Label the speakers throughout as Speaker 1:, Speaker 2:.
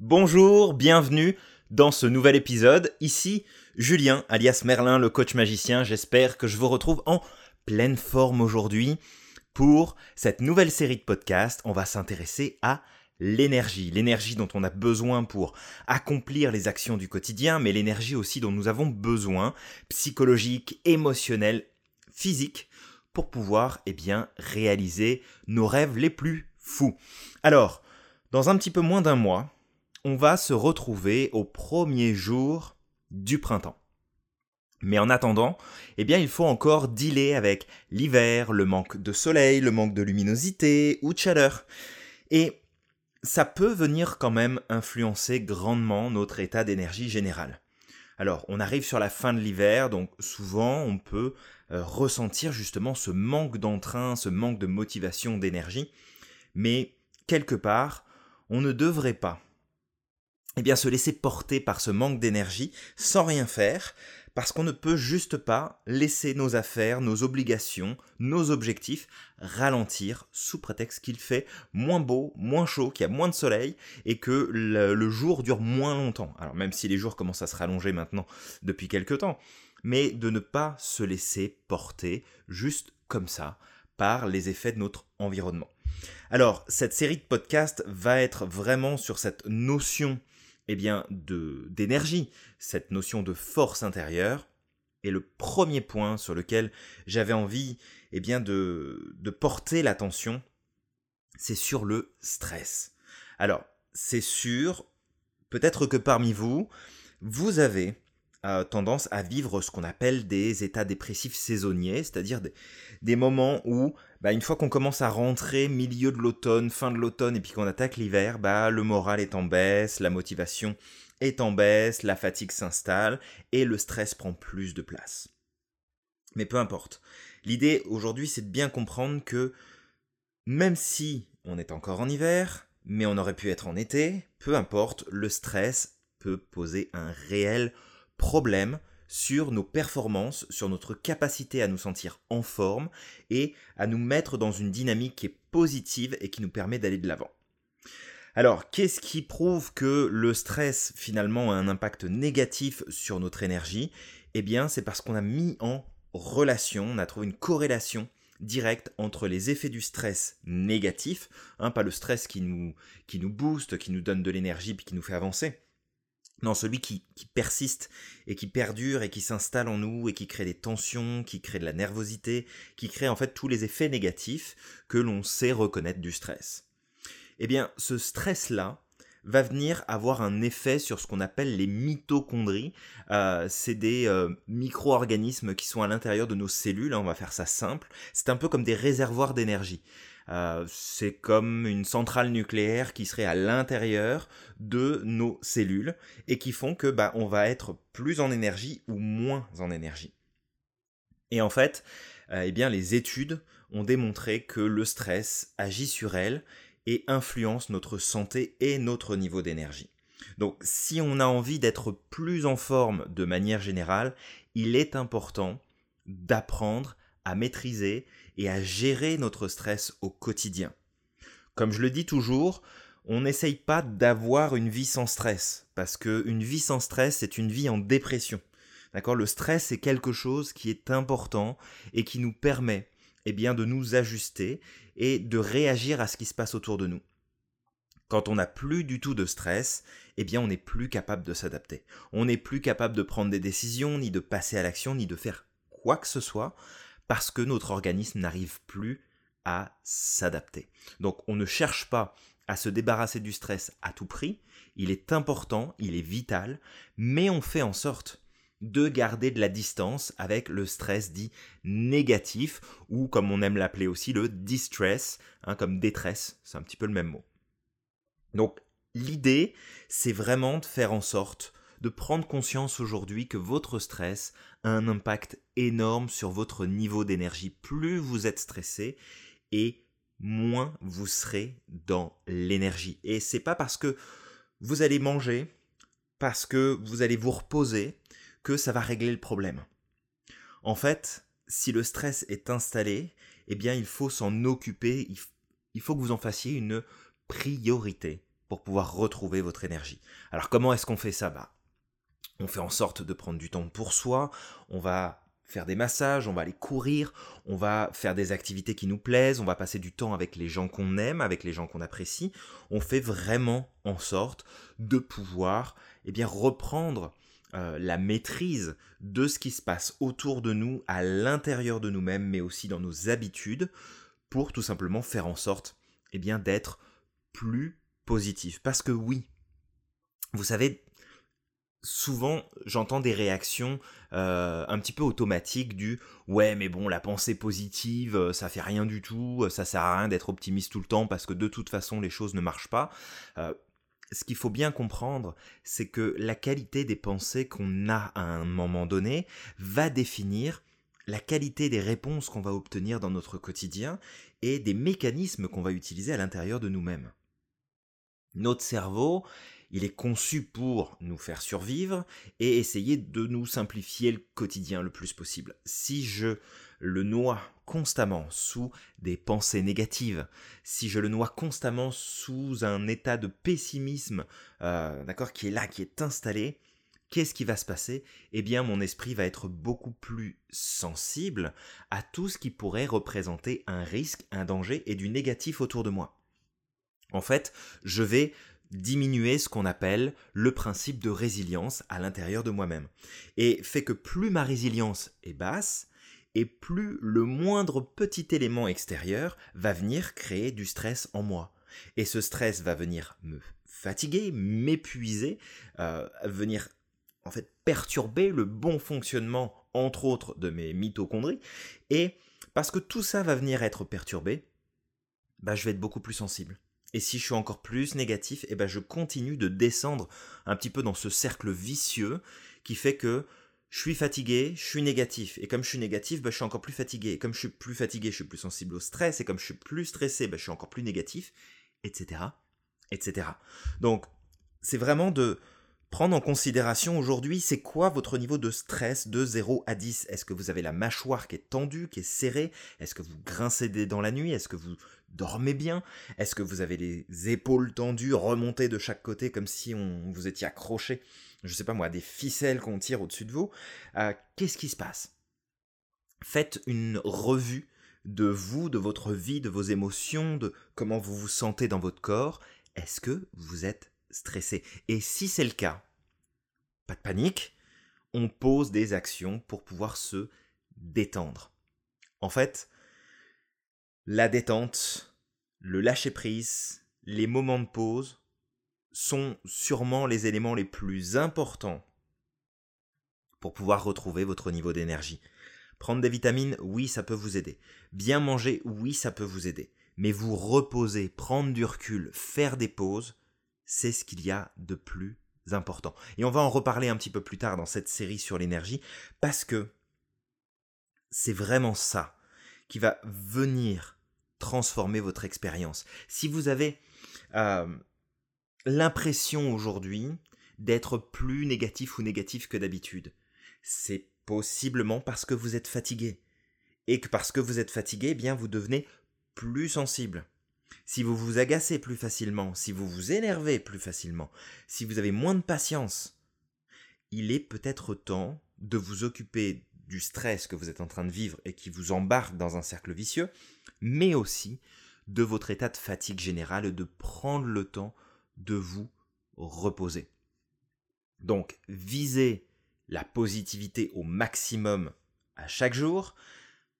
Speaker 1: Bonjour, bienvenue dans ce nouvel épisode. Ici Julien, alias Merlin, le coach magicien. J'espère que je vous retrouve en pleine forme aujourd'hui pour cette nouvelle série de podcasts. On va s'intéresser à l'énergie, l'énergie dont on a besoin pour accomplir les actions du quotidien, mais l'énergie aussi dont nous avons besoin, psychologique, émotionnelle, physique, pour pouvoir eh bien, réaliser nos rêves les plus fous. Alors, dans un petit peu moins d'un mois, on va se retrouver au premier jour du printemps. Mais en attendant, eh bien, il faut encore dealer avec l'hiver, le manque de soleil, le manque de luminosité ou de chaleur. Et ça peut venir quand même influencer grandement notre état d'énergie général. Alors, on arrive sur la fin de l'hiver, donc souvent on peut euh, ressentir justement ce manque d'entrain, ce manque de motivation, d'énergie, mais quelque part, on ne devrait pas eh bien, se laisser porter par ce manque d'énergie sans rien faire, parce qu'on ne peut juste pas laisser nos affaires, nos obligations, nos objectifs ralentir sous prétexte qu'il fait moins beau, moins chaud, qu'il y a moins de soleil et que le, jour dure moins longtemps. Alors même si les jours commencent à se rallonger maintenant depuis quelques temps, mais de ne pas se laisser porter juste comme ça par les effets de notre environnement. Alors, cette série de podcasts va être vraiment sur cette notion eh bien, d'énergie, cette notion de force intérieure. Et le premier point sur lequel j'avais envie eh bien, de, de porter l'attention, c'est sur le stress. Alors, c'est sûr, peut-être que parmi vous, vous avez tendance à vivre ce qu'on appelle des états dépressifs saisonniers, c'est-à-dire des, moments où, bah, une fois qu'on commence à rentrer milieu de l'automne, fin de l'automne, et puis qu'on attaque l'hiver, bah, le moral est en baisse, la motivation est en baisse, la fatigue s'installe, et le stress prend plus de place. Mais peu importe. L'idée aujourd'hui, c'est de bien comprendre que même si on est encore en hiver, mais on aurait pu être en été, peu importe, le stress peut poser un réel problème sur nos performances, sur notre capacité à nous sentir en forme et à nous mettre dans une dynamique qui est positive et qui nous permet d'aller de l'avant. Alors, qu'est-ce qui prouve que le stress finalement a un impact négatif sur notre énergie? Eh bien, c'est parce qu'on a mis en relation, on a trouvé une corrélation directe entre les effets du stress négatif, hein, pas le stress qui nous, booste, qui nous donne de l'énergie puis qui nous fait avancer, non, celui qui, persiste et qui perdure et qui s'installe en nous et qui crée des tensions, qui crée de la nervosité, qui crée en fait tous les effets négatifs que l'on sait reconnaître du stress. Eh bien, ce stress-là va venir avoir un effet sur ce qu'on appelle les mitochondries. Euh, c'est des euh, micro-organismes qui sont à l'intérieur de nos cellules, hein, on va faire ça simple. C'est un peu comme des réservoirs d'énergie. Euh, c'est comme une centrale nucléaire qui serait à l'intérieur de nos cellules et qui font que bah, on va être plus en énergie ou moins en énergie. Et en fait, euh, eh bien, les études ont démontré que le stress agit sur elles et influence notre santé et notre niveau d'énergie. Donc si on a envie d'être plus en forme de manière générale, il est important d'apprendre à maîtriser et à gérer notre stress au quotidien. Comme je le dis toujours, on n'essaye pas d'avoir une vie sans stress, parce qu'une vie sans stress, c'est une vie en dépression. D'accord? Le stress est quelque chose qui est important et qui nous permet eh bien, de nous ajuster et de réagir à ce qui se passe autour de nous. Quand on n'a plus du tout de stress, eh bien on n'est plus capable de s'adapter. On n'est plus capable de prendre des décisions, ni de passer à l'action, ni de faire quoi que ce soit, parce que notre organisme n'arrive plus à s'adapter. Donc on ne cherche pas à se débarrasser du stress à tout prix, il est important, il est vital, mais on fait en sorte de garder de la distance avec le stress dit négatif, ou comme on aime l'appeler aussi le distress, hein, comme détresse, c'est un petit peu le même mot. Donc l'idée, c'est vraiment de faire en sorte de prendre conscience aujourd'hui que votre stress un impact énorme sur votre niveau d'énergie. Plus vous êtes stressé et moins vous serez dans l'énergie. Et c'est pas parce que vous allez manger, parce que vous allez vous reposer, que ça va régler le problème. En fait, si le stress est installé, eh bien il faut s'en occuper, il faut que vous en fassiez une priorité. pour pouvoir retrouver votre énergie. Alors comment est-ce qu'on fait ça? Bah, On fait en sorte de prendre du temps pour soi, on va faire des massages, on va aller courir, on va faire des activités qui nous plaisent, on va passer du temps avec les gens qu'on aime, avec les gens qu'on apprécie. On fait vraiment en sorte de pouvoir eh bien, reprendre euh, la maîtrise de ce qui se passe autour de nous, à l'intérieur de nous-mêmes, mais aussi dans nos habitudes, pour tout simplement faire en sorte eh bien, d'être plus positif. Parce que oui, vous savez, souvent j'entends des réactions euh, un petit peu automatiques du ouais mais bon la pensée positive euh, ça fait rien du tout ça sert à rien d'être optimiste tout le temps parce que de toute façon les choses ne marchent pas euh, ce qu'il faut bien comprendre, c'est que la qualité des pensées qu'on a à un moment donné va définir la qualité des réponses qu'on va obtenir dans notre quotidien et des mécanismes qu'on va utiliser à l'intérieur de nous-mêmes. Notre cerveau, il est conçu pour nous faire survivre et essayer de nous simplifier le quotidien le plus possible. Si je le noie constamment sous des pensées négatives, si je le noie constamment sous un état de pessimisme, euh, d'accord, qui est là, qui est installé, qu'est-ce qui va se passer? Eh bien, mon esprit va être beaucoup plus sensible à tout ce qui pourrait représenter un risque, un danger et du négatif autour de moi. En fait, je vais diminuer ce qu'on appelle le principe de résilience à l'intérieur de moi-même. Et fait que plus ma résilience est basse, et plus le moindre petit élément extérieur va venir créer du stress en moi. Et ce stress va venir me fatiguer, m'épuiser, euh, venir en fait perturber le bon fonctionnement, entre autres, de mes mitochondries. Et parce que tout ça va venir être perturbé, bah, je vais être beaucoup plus sensible. Et si je suis encore plus négatif, eh ben je continue de descendre un petit peu dans ce cercle vicieux qui fait que je suis fatigué, je suis négatif. Et comme je suis négatif, ben je suis encore plus fatigué. Et comme je suis plus fatigué, je suis plus sensible au stress. Et comme je suis plus stressé, ben je suis encore plus négatif, etc. etc. Donc, c'est vraiment de prendre en considération aujourd'hui, c'est quoi votre niveau de stress de 0 à 10 Est-ce que vous avez la mâchoire qui est tendue, qui est serrée? Est-ce que vous grincez des dents la nuit? Est-ce que vous dormez bien? Est-ce que vous avez les épaules tendues, remontées de chaque côté comme si on vous étiez accroché, je sais pas moi, des ficelles qu'on tire au-dessus de vous. Euh, Qu'est-ce qui se passe? Faites une revue de vous, de votre vie, de vos émotions, de comment vous vous sentez dans votre corps. Est-ce que vous êtes stressé Et si c'est le cas, pas de panique, on pose des actions pour pouvoir se détendre. En fait, la détente, le lâcher-prise, les moments de pause sont sûrement les éléments les plus importants pour pouvoir retrouver votre niveau d'énergie. Prendre des vitamines, oui, ça peut vous aider. Bien manger, oui, ça peut vous aider. Mais vous reposer, prendre du recul, faire des pauses, c'est ce qu'il y a de plus important. Et on va en reparler un petit peu plus tard dans cette série sur l'énergie, parce que c'est vraiment ça qui va venir transformer votre expérience. Si vous avez euh, l'impression aujourd'hui d'être plus négatif ou négatif que d'habitude, c'est possiblement parce que vous êtes fatigué. Et que parce que vous êtes fatigué, eh bien vous devenez plus sensible. Si vous vous agacez plus facilement, si vous vous énervez plus facilement, si vous avez moins de patience, il est peut-être temps de vous occuper du stress que vous êtes en train de vivre et qui vous embarque dans un cercle vicieux, mais aussi de votre état de fatigue générale et de prendre le temps de vous reposer. Donc, visez la positivité au maximum à chaque jour.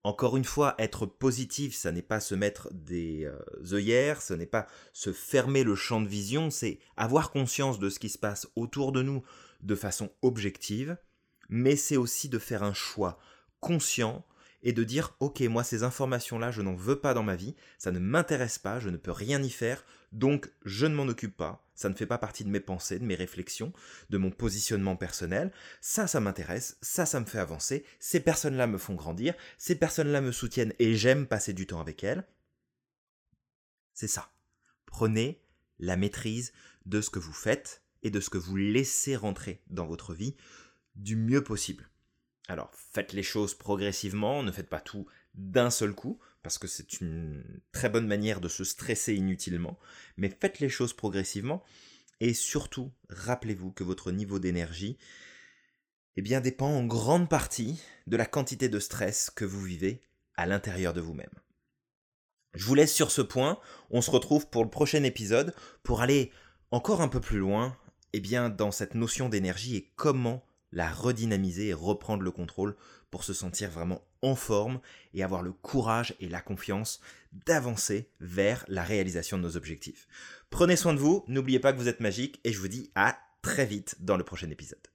Speaker 1: Encore une fois, être positif, ça n'est pas se mettre des euh, œillères, ce n'est pas se fermer le champ de vision, c'est avoir conscience de ce qui se passe autour de nous de façon objective, mais c'est aussi de faire un choix conscient et de dire ok moi ces informations là je n'en veux pas dans ma vie, ça ne m'intéresse pas, je ne peux rien y faire, donc je ne m'en occupe pas, ça ne fait pas partie de mes pensées, de mes réflexions, de mon positionnement personnel, ça ça m'intéresse, ça ça me fait avancer, ces personnes là me font grandir, ces personnes là me soutiennent et j'aime passer du temps avec elles. C'est ça. Prenez la maîtrise de ce que vous faites et de ce que vous laissez rentrer dans votre vie du mieux possible. Alors, faites les choses progressivement, ne faites pas tout d'un seul coup, parce que c'est une très bonne manière de se stresser inutilement, mais faites les choses progressivement, et surtout, rappelez-vous que votre niveau d'énergie eh dépend en grande partie de la quantité de stress que vous vivez à l'intérieur de vous-même. Je vous laisse sur ce point, on se retrouve pour le prochain épisode. Pour aller encore un peu plus loin eh bien, dans cette notion d'énergie et comment la redynamiser et reprendre le contrôle pour se sentir vraiment en forme et avoir le courage et la confiance d'avancer vers la réalisation de nos objectifs. Prenez soin de vous, n'oubliez pas que vous êtes magique et je vous dis à très vite dans le prochain épisode.